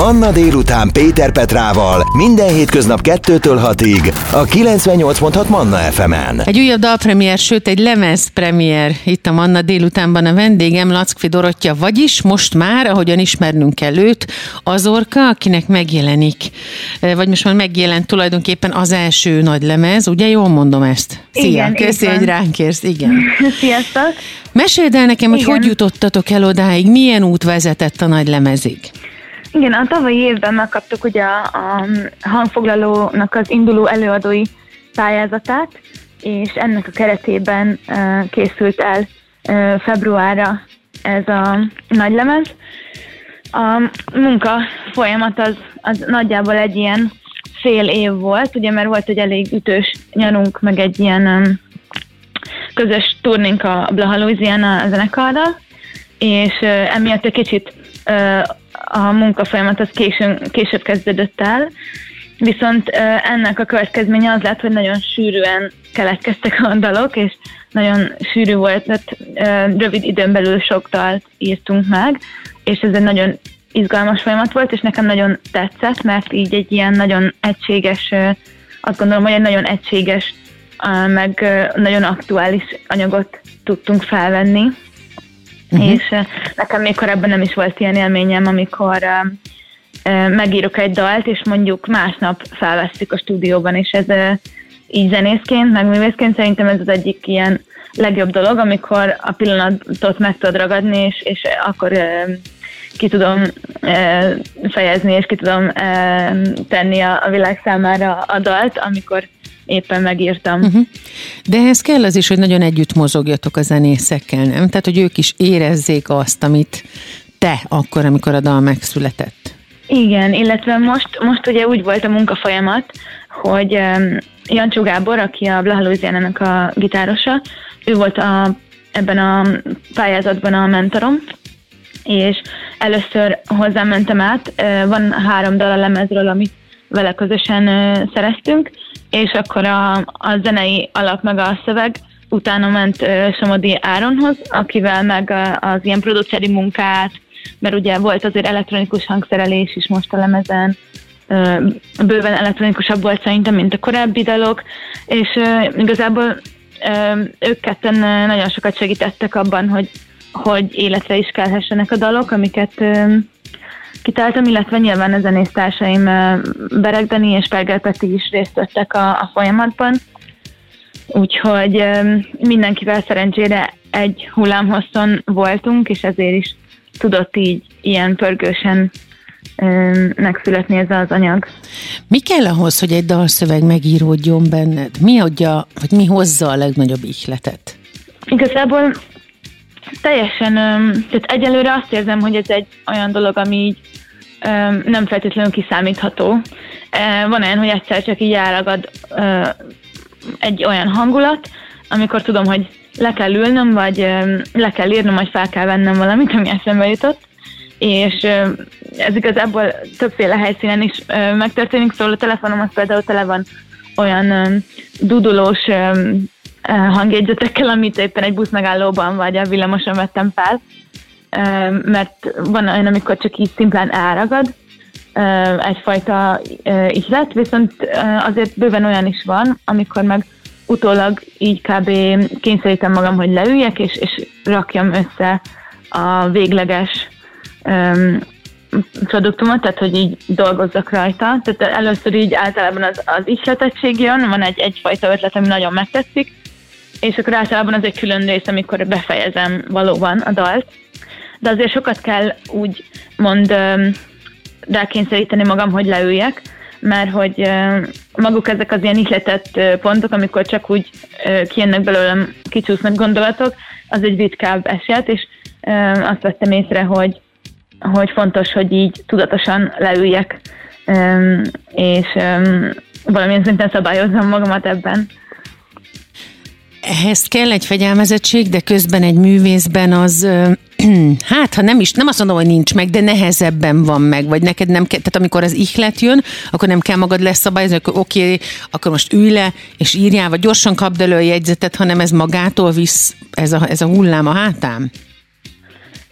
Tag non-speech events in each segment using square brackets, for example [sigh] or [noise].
Manna délután Péter Petrával minden hétköznap 2-től 6-ig a 98.6 Manna FM-en. Egy újabb dalpremier, sőt egy lemezpremier itt a Manna délutánban a vendégem Lackfi Dorottya, vagyis most már, ahogyan ismernünk kell őt, az orka, akinek megjelenik, vagy most már megjelent tulajdonképpen az első nagy lemez, ugye jól mondom ezt? Szia, Igen, köszi, hogy ránk érsz, igen. [laughs] Sziasztok! Meséld el nekem, hogy Igen. hogy jutottatok el odáig, milyen út vezetett a nagy lemezig? Igen, a tavalyi évben megkaptuk ugye a, a hangfoglalónak az induló előadói pályázatát, és ennek a keretében uh, készült el uh, februárra ez a nagylemez. A munka folyamat az, az nagyjából egy ilyen fél év volt, ugye mert volt egy elég ütős nyarunk, meg egy ilyen um, közös turnénk a Blaha Louisiana zenekarral, és uh, emiatt egy kicsit a munkafolyamat az későn, később kezdődött el, viszont ennek a következménye az lett, hogy nagyon sűrűen keletkeztek a dalok, és nagyon sűrű volt, tehát rövid időn belül sok dalt írtunk meg, és ez egy nagyon izgalmas folyamat volt, és nekem nagyon tetszett, mert így egy ilyen nagyon egységes, azt gondolom, hogy egy nagyon egységes, meg nagyon aktuális anyagot tudtunk felvenni, uh-huh. és nekem még korábban nem is volt ilyen élményem, amikor megírok egy dalt, és mondjuk másnap felvesztük a stúdióban, és ez így zenészként, meg művészként szerintem ez az egyik ilyen legjobb dolog, amikor a pillanatot meg tudod ragadni, és, és akkor ki tudom fejezni, és ki tudom tenni a világ számára a dalt, amikor éppen megírtam. Uh-huh. De ehhez kell az is, hogy nagyon együtt mozogjatok a zenészekkel, nem? Tehát, hogy ők is érezzék azt, amit te akkor, amikor a dal megszületett. Igen, illetve most, most ugye úgy volt a munkafolyamat, hogy um, Jancsó Gábor, aki a Blaha Louisiana-nak a gitárosa, ő volt a, ebben a pályázatban a mentorom, és először hozzám mentem át, uh, van három dal a lemezről, amit vele közösen uh, szereztünk, és akkor a, a zenei alap meg a szöveg utána ment uh, Somodi Áronhoz, akivel meg uh, az ilyen produceri munkát, mert ugye volt azért elektronikus hangszerelés is most a lemezen, bőven elektronikusabb volt szerintem, mint a korábbi dalok, és uh, igazából uh, ők ketten uh, nagyon sokat segítettek abban, hogy, hogy életre is kelhessenek a dalok, amiket kitáltam, illetve nyilván a zenésztársaim uh, Bereg Dani és Perger Peti is részt vettek a, a folyamatban, úgyhogy mindenkivel szerencsére egy hullámhosszon voltunk, és ezért is tudott így ilyen pörgősen megszületni ez az anyag. Mi kell ahhoz, hogy egy dalszöveg megíródjon benned? Mi adja, vagy mi hozza a legnagyobb ihletet? Igazából teljesen, tehát egyelőre azt érzem, hogy ez egy olyan dolog, ami így nem feltétlenül kiszámítható. Van olyan, hogy egyszer csak így elragad egy olyan hangulat, amikor tudom, hogy le kell ülnöm, vagy le kell írnom, vagy fel kell vennem valamit, ami eszembe jutott, és ez igazából többféle helyszínen is megtörténik, szóval a telefonom az például tele van olyan dudulós hangjegyzetekkel, amit éppen egy buszmegállóban vagy a villamoson vettem fel, mert van olyan, amikor csak így szimplán elragad, egyfajta uh, ihlet, viszont uh, azért bőven olyan is van, amikor meg utólag így kb. kényszerítem magam, hogy leüljek, és, és rakjam össze a végleges um, produktumot, tehát hogy így dolgozzak rajta. Tehát először így általában az, az ihletettség jön, van egy, egyfajta ötlet, ami nagyon megtetszik, és akkor általában az egy külön rész, amikor befejezem valóban a dalt. De azért sokat kell úgy mond rákényszeríteni magam, hogy leüljek, mert hogy maguk ezek az ilyen ihletett pontok, amikor csak úgy kijönnek belőlem, kicsúsznak gondolatok, az egy ritkább eset, és azt vettem észre, hogy, hogy fontos, hogy így tudatosan leüljek, és valamilyen szinten szabályozzam magamat ebben. Ehhez kell egy fegyelmezettség, de közben egy művészben az, [clears throat] hát ha nem is, nem azt mondom, hogy nincs meg, de nehezebben van meg, vagy neked nem kell, tehát amikor az ihlet jön, akkor nem kell magad leszabályozni, akkor oké, okay, akkor most ülj le, és írjál, vagy gyorsan kapd elő a jegyzetet, hanem ez magától visz, ez a, ez a hullám a hátám.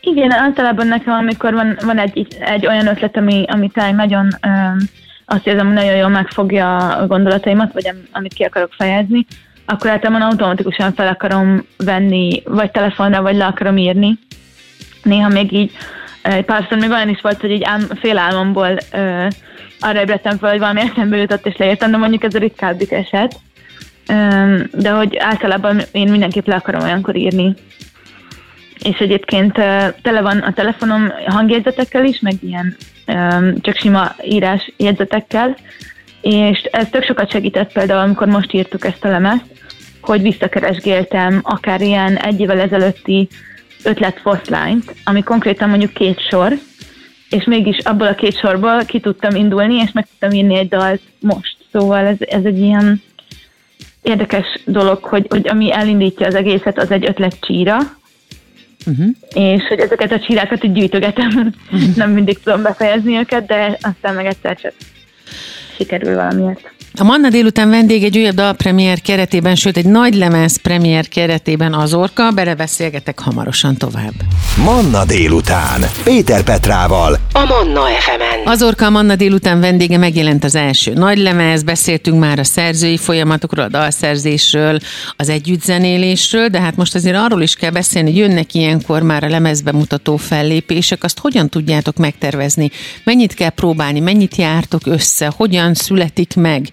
Igen, általában nekem, amikor van, van egy, egy olyan ötlet, ami, ami nagyon um, azt érzem, hogy nagyon jól megfogja a gondolataimat, vagy amit ki akarok fejezni, akkor általában automatikusan fel akarom venni, vagy telefonra, vagy le akarom írni. Néha még így, egy párszor még olyan is volt, hogy így ám, fél álmomból uh, arra ébredtem fel, hogy valami eszembe jutott és leírtam, de mondjuk ez a ritkábbik eset. Um, de hogy általában én mindenképp le akarom olyankor írni. És egyébként uh, tele van a telefonom hangjegyzetekkel is, meg ilyen um, csak sima írás jegyzetekkel, és ez tök sokat segített például, amikor most írtuk ezt a lemezt, hogy visszakeresgéltem akár ilyen egy évvel ezelőtti ötlet foszlányt, ami konkrétan mondjuk két sor, és mégis abból a két sorból ki tudtam indulni, és meg tudtam írni egy dalt most. Szóval ez, ez egy ilyen érdekes dolog, hogy, hogy ami elindítja az egészet, az egy ötlet csíra, uh-huh. és hogy ezeket a csírákat így gyűjtögetem, uh-huh. nem mindig tudom befejezni őket, de aztán meg egyszer csak sikerül valamiért. A Manna délután vendég egy újabb dalpremiér keretében, sőt egy nagy lemez premier keretében az Orka, belebeszélgetek hamarosan tovább. Manna délután, Péter Petrával, a Manna FM-en. Az Orka a Manna délután vendége megjelent az első nagy lemez, beszéltünk már a szerzői folyamatokról, a dalszerzésről, az együttzenélésről, de hát most azért arról is kell beszélni, hogy jönnek ilyenkor már a lemezbe mutató fellépések, azt hogyan tudjátok megtervezni, mennyit kell próbálni, mennyit jártok össze, hogyan születik meg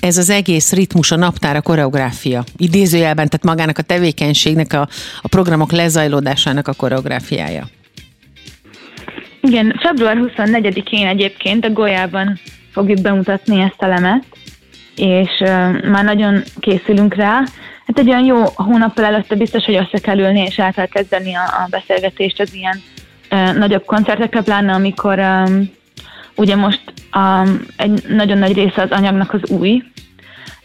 ez az egész ritmus, a naptár, a koreográfia. Idézőjelben, tehát magának a tevékenységnek, a, a programok lezajlódásának a koreográfiája. Igen, február 24-én egyébként a Golyában fogjuk bemutatni ezt a lemet, és uh, már nagyon készülünk rá. Hát egy olyan jó hónappal előtte biztos, hogy össze kell ülni, és el kell kezdeni a, a beszélgetést az ilyen uh, nagyobb koncertekre, pláne amikor um, ugye most um, egy nagyon nagy része az anyagnak az új,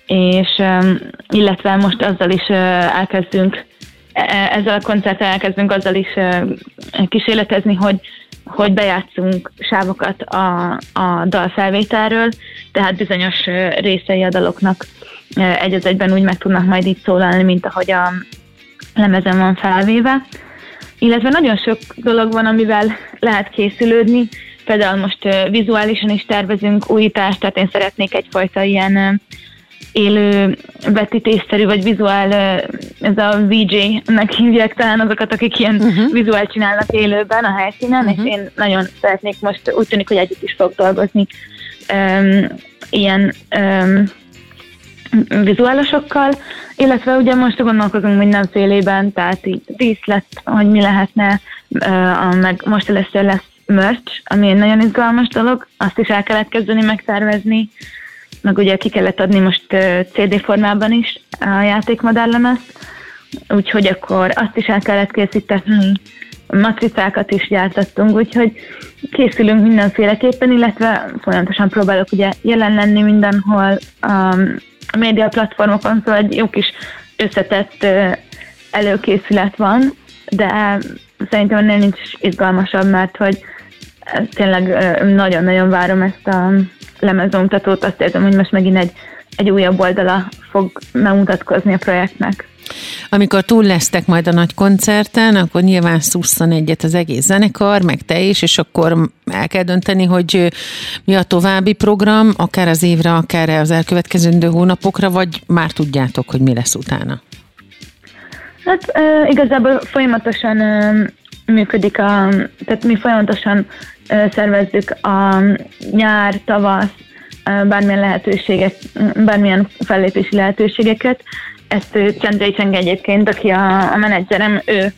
és um, illetve most azzal is uh, elkezdünk, e, e, ezzel a koncerttel elkezdünk azzal is uh, kísérletezni, hogy hogy bejátszunk sávokat a, a dalfelvételről, tehát bizonyos részei a daloknak egy az egyben úgy meg tudnak majd így szólalni, mint ahogy a lemezen van felvéve. Illetve nagyon sok dolog van, amivel lehet készülődni, Például most vizuálisan is tervezünk újítást, tehát én szeretnék egyfajta ilyen élő vetítésszerű, vagy vizuál, ez a VJ-nek hívják talán azokat, akik ilyen uh-huh. vizuál csinálnak élőben a helyszínen, uh-huh. és én nagyon szeretnék most, úgy tűnik, hogy együtt is fog dolgozni um, ilyen um, vizuálosokkal, illetve ugye most gondolkozunk mindenfélében, tehát így díszlet, hogy mi lehetne, uh, meg most először lesz merch, ami egy nagyon izgalmas dolog, azt is el kellett kezdeni megszervezni, meg ugye ki kellett adni most CD formában is a játékmodellem úgyhogy akkor azt is el kellett készíteni, matricákat is gyártottunk, úgyhogy készülünk mindenféleképpen, illetve folyamatosan próbálok ugye jelen lenni mindenhol a média platformokon, szóval egy jó kis összetett előkészület van, de szerintem ennél nincs izgalmasabb, mert hogy tényleg nagyon-nagyon várom ezt a lemezomtatót, azt érzem, hogy most megint egy, egy újabb oldala fog bemutatkozni a projektnek. Amikor túl lesztek majd a nagy koncerten, akkor nyilván szusszan egyet az egész zenekar, meg te is, és akkor el kell dönteni, hogy mi a további program, akár az évre, akár az elkövetkezendő hónapokra, vagy már tudjátok, hogy mi lesz utána? Hát e, igazából folyamatosan e, működik a, tehát mi folyamatosan szervezzük a nyár, tavasz, bármilyen lehetőséget, bármilyen fellépési lehetőségeket. Ezt Csendrei Cseng egyébként, aki a, a menedzserem, ő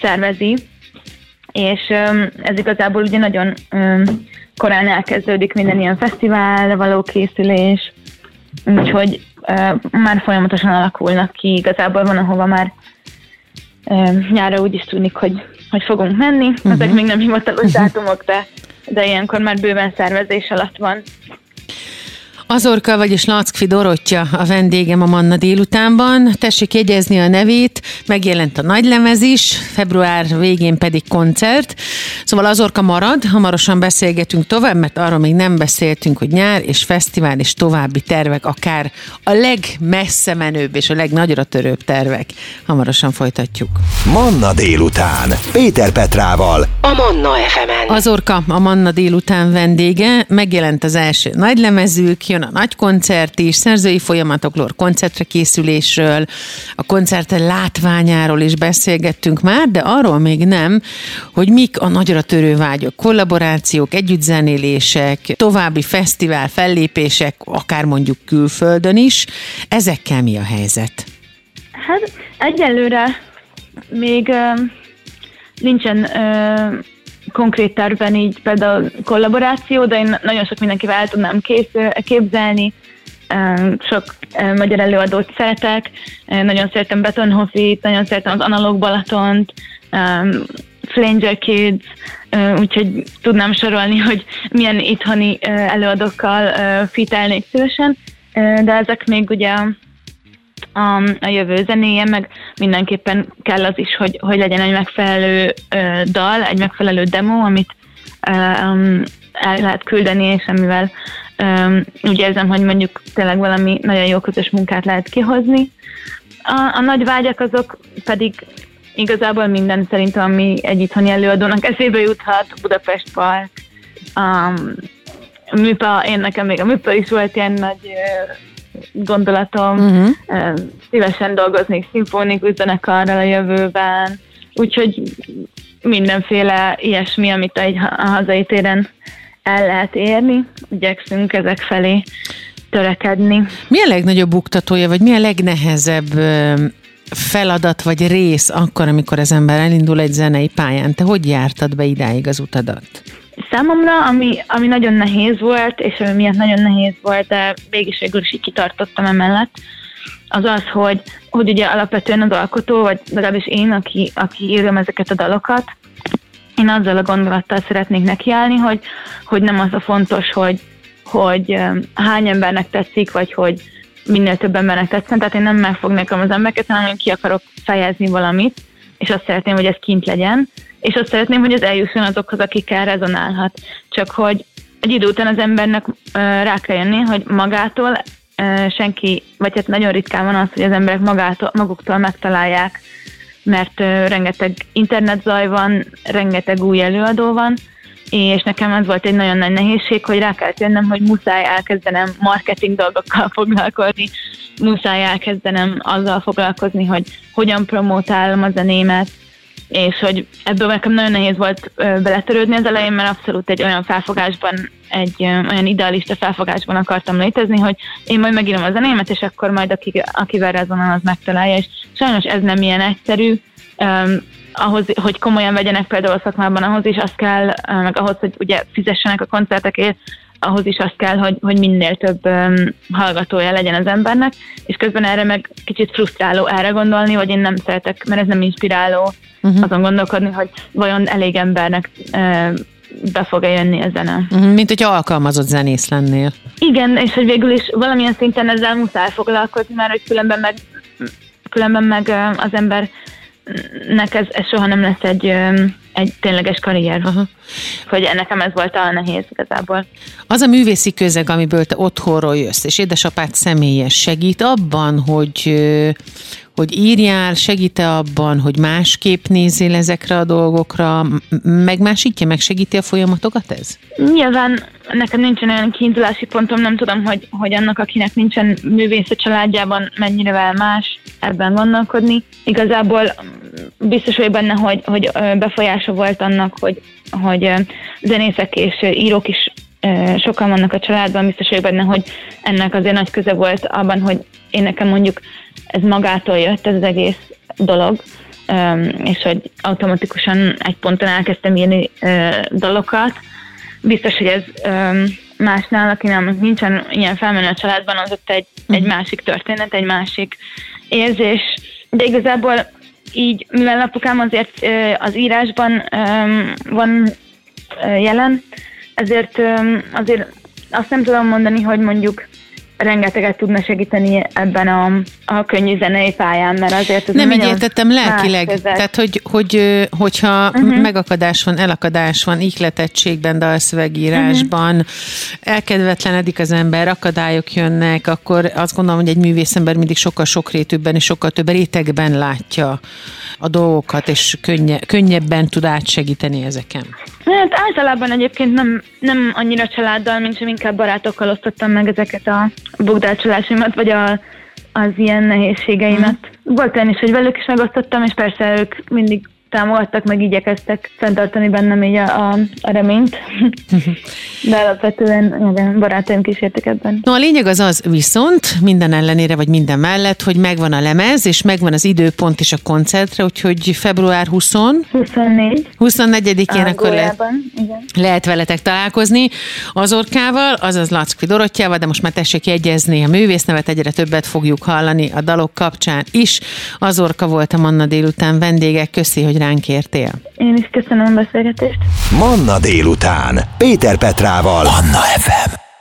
szervezi, és ez igazából ugye nagyon korán elkezdődik minden ilyen fesztivál, való készülés, úgyhogy már folyamatosan alakulnak ki, igazából van, ahova már nyára úgy is tűnik, hogy hogy fogunk menni. Uh-huh. Ezek még nem hivatalos dátumok, de, de ilyenkor már bőven szervezés alatt van. Azorka, vagyis Lackfi Dorottya a vendégem a Manna délutánban. Tessék jegyezni a nevét, megjelent a nagylemez is, február végén pedig koncert. Szóval Azorka marad, hamarosan beszélgetünk tovább, mert arról még nem beszéltünk, hogy nyár és fesztivál és további tervek, akár a legmessze menőbb és a legnagyra törőbb tervek. Hamarosan folytatjuk. Manna délután. Péter Petrával. A Manna FM-en. Azorka a Manna délután vendége, megjelent az első nagylemezük, jön a nagy koncert is, szerzői folyamatokról, koncertre készülésről, a koncert látványáról is beszélgettünk már, de arról még nem, hogy mik a nagyra törő vágyok, kollaborációk, együttzenélések, további fesztivál, fellépések, akár mondjuk külföldön is. Ezekkel mi a helyzet? Hát egyelőre még uh, nincsen uh, konkrét tervben így például kollaboráció, de én nagyon sok mindenkivel el tudnám képzelni, sok magyar előadót szeretek, nagyon szeretem Betonhofit, nagyon szeretem az Analóg Balatont, Flanger Kids, úgyhogy tudnám sorolni, hogy milyen itthoni előadókkal fitelnék szívesen, de ezek még ugye a, a jövő zenéje, meg mindenképpen kell az is, hogy, hogy legyen egy megfelelő uh, dal, egy megfelelő demo, amit um, el lehet küldeni, és amivel um, úgy érzem, hogy mondjuk tényleg valami nagyon jó közös munkát lehet kihozni. A, a nagy vágyak azok pedig igazából minden szerintem, ami egy itthoni előadónak eszébe juthat, Budapest Park, um, műpa, én nekem még a műpa is volt ilyen nagy gondolatom. Uh-huh. Szívesen dolgoznék szimfonikus zenekarral a jövőben, úgyhogy mindenféle ilyesmi, amit a hazai téren el lehet érni, igyekszünk ezek felé törekedni. Mi a legnagyobb buktatója, vagy mi a legnehezebb feladat vagy rész akkor, amikor az ember elindul egy zenei pályán? Te hogy jártad be idáig az utadat? Számomra, ami, ami nagyon nehéz volt, és ami miatt nagyon nehéz volt, de mégis végül is így kitartottam emellett, az az, hogy, hogy ugye alapvetően az alkotó, vagy legalábbis én, aki, aki írom ezeket a dalokat, én azzal a gondolattal szeretnék nekiállni, hogy, hogy nem az a fontos, hogy, hogy hány embernek tetszik, vagy hogy minél több embernek tetszen, tehát én nem megfognékom az embereket, hanem én ki akarok fejezni valamit, és azt szeretném, hogy ez kint legyen, és azt szeretném, hogy ez eljusson azokhoz, akikkel rezonálhat. Csak hogy egy idő után az embernek rá kell jönni, hogy magától senki, vagy hát nagyon ritkán van az, hogy az emberek magától, maguktól megtalálják, mert rengeteg internetzaj van, rengeteg új előadó van, és nekem ez volt egy nagyon nagy nehézség, hogy rá kellett jönnöm, hogy muszáj elkezdenem marketing dolgokkal [laughs] foglalkozni, muszáj elkezdenem azzal foglalkozni, hogy hogyan promótálom a zenémet, és hogy ebből nekem nagyon nehéz volt beletörődni az elején, mert abszolút egy olyan felfogásban, egy olyan idealista felfogásban akartam létezni, hogy én majd megírom a zenémet, és akkor majd aki, akivel rezonál, az megtalálja, és sajnos ez nem ilyen egyszerű. Um, ahhoz, hogy komolyan vegyenek például a szakmában, ahhoz is azt kell, meg ahhoz, hogy ugye fizessenek a koncertekért, ahhoz is azt kell, hogy, hogy minél több um, hallgatója legyen az embernek, és közben erre meg kicsit frusztráló erre gondolni, hogy én nem szeretek, mert ez nem inspiráló uh-huh. azon gondolkodni, hogy vajon elég embernek uh, be fog-e jönni a zene. Uh-huh, mint hogyha alkalmazott zenész lennél. Igen, és hogy végül is valamilyen szinten ezzel muszáj foglalkozni, mert hogy különben meg, különben meg az ember nek ez, ez soha nem lesz egy, egy tényleges karrier. Aha. Hogy nekem ez volt a nehéz igazából. Az a művészi közeg, amiből te otthonról jössz, és édesapád személyes segít abban, hogy, hogy írjál, segít-e abban, hogy másképp nézzél ezekre a dolgokra, megmásítja, megsegíti a folyamatokat ez? Nyilván nekem nincsen olyan kiindulási pontom, nem tudom, hogy, hogy annak, akinek nincsen művész a családjában, mennyire más ebben gondolkodni. Igazából biztos vagy benne, hogy, hogy befolyása volt annak, hogy, hogy zenészek és írók is sokan vannak a családban, biztos vagyok benne, hogy ennek azért nagy köze volt abban, hogy én nekem mondjuk ez magától jött, ez az egész dolog, és hogy automatikusan egy ponton elkezdtem írni dalokat. Biztos, hogy ez másnál, akinek nincsen ilyen felmenő a családban, az ott egy, egy mhm. másik történet, egy másik érzés, de igazából így, mivel apukám azért az írásban van jelen, ezért azért azt nem tudom mondani, hogy mondjuk rengeteget tudna segíteni ebben a, a könnyű zenei pályán, mert azért ez Nem így értettem lelkileg, tehát hogy, hogy hogyha uh-huh. megakadás van, elakadás van, ihletettségben, dalszövegírásban, uh-huh. elkedvetlenedik az ember, akadályok jönnek, akkor azt gondolom, hogy egy művészember mindig sokkal sokrétűbben és sokkal több rétegben látja a dolgokat, és könnye, könnyebben tud átsegíteni ezeken. Hát általában egyébként nem, nem annyira családdal, mint sem inkább barátokkal osztottam meg ezeket a bukdácsolásimat, vagy a, az ilyen nehézségeimet. Mm. Volt olyan is, hogy velük is megosztottam, és persze ők mindig támogattak, meg igyekeztek fenntartani bennem így a, a, a reményt. [laughs] De alapvetően igen, barátaim kísértek ebben. No, a lényeg az az viszont, minden ellenére, vagy minden mellett, hogy megvan a lemez, és megvan az időpont is a koncertre, úgyhogy február 20 24. 24-én akkor lehet, igen. lehet veletek találkozni az orkával, azaz Lackfi Dorottyával, de most már tessék jegyezni a művésznevet, egyre többet fogjuk hallani a dalok kapcsán is. Az orka volt a Manna délután vendége, köszi, hogy ránk értél. Én is köszönöm a beszélgetést. Manna délután. Péter Petrával. Manna FM.